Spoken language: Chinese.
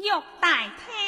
玉带天。